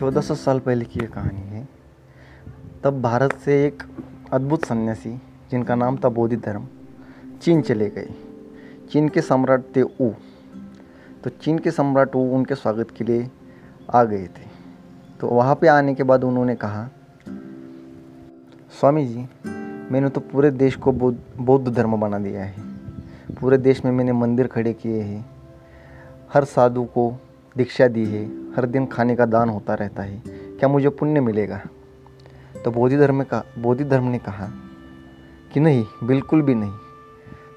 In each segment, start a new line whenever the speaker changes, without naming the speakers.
चौदह सौ साल पहले की ये कहानी है। तब भारत से एक अद्भुत सन्यासी, जिनका नाम था बोधि धर्म, चीन चले गए। चीन के सम्राट थे ऊ। तो चीन के सम्राट ऊ उनके स्वागत के लिए आ गए थे। तो वहाँ पे आने के बाद उन्होंने कहा, स्वामी जी, मैंने तो पूरे देश को बौद्ध बौद्ध धर्म बना दिया है। पूरे देश में मैंने मंदिर खड़े किए हैं। हर साधु को दीक्षा दी है, हर दिन खाने का दान होता रहता है। क्या मुझे पुण्य मिलेगा? तो बोधि धर्म का, बोधि धर्म ने कहा कि नहीं, बिल्कुल भी नहीं।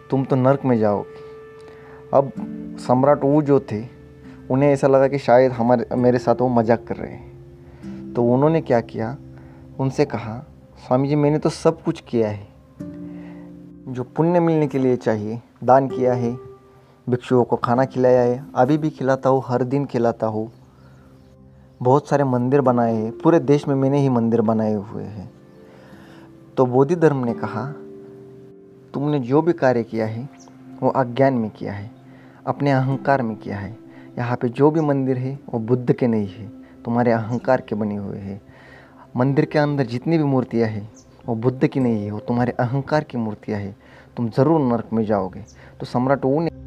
तुम तो नर्क में जाओगे। अब सम्राट वो जो थे, उन्हें ऐसा लगा कि शायद हमारे, मेरे साथ वो मज़ाक कर रहे हैं। तो उन्होंने क्या किया? उनसे कहा, स्वामी जी, मैंने तो सब कुछ किया है। जो पुण्य मिलने के लिए चाहिए, दान किया है भिक्षुओं को खाना खिलाया है, अभी भी खिलाता हूँ, हर दिन खिलाता हूँ। बहुत सारे मंदिर बनाए हैं, पूरे देश में मैंने ही मंदिर बनाए हुए हैं। तो बोधि धर्म ने कहा, तुमने जो भी कार्य किया है, वो अज्ञान में किया है, अपने अहंकार में किया है। यहाँ पे जो भी मंदिर है, वो बुद्ध के नहीं है, तुम्हारे अहंकार के बने हुए हैं। मंदिर के अंदर जितनी भी मूर्तियाँ हैं, वो बुद्ध की नहीं है, वो तुम्हारे अहंकार की मूर्तियाँ हैं। तुम ज़रूर नरक में जाओगे। तो सम्राट वो ने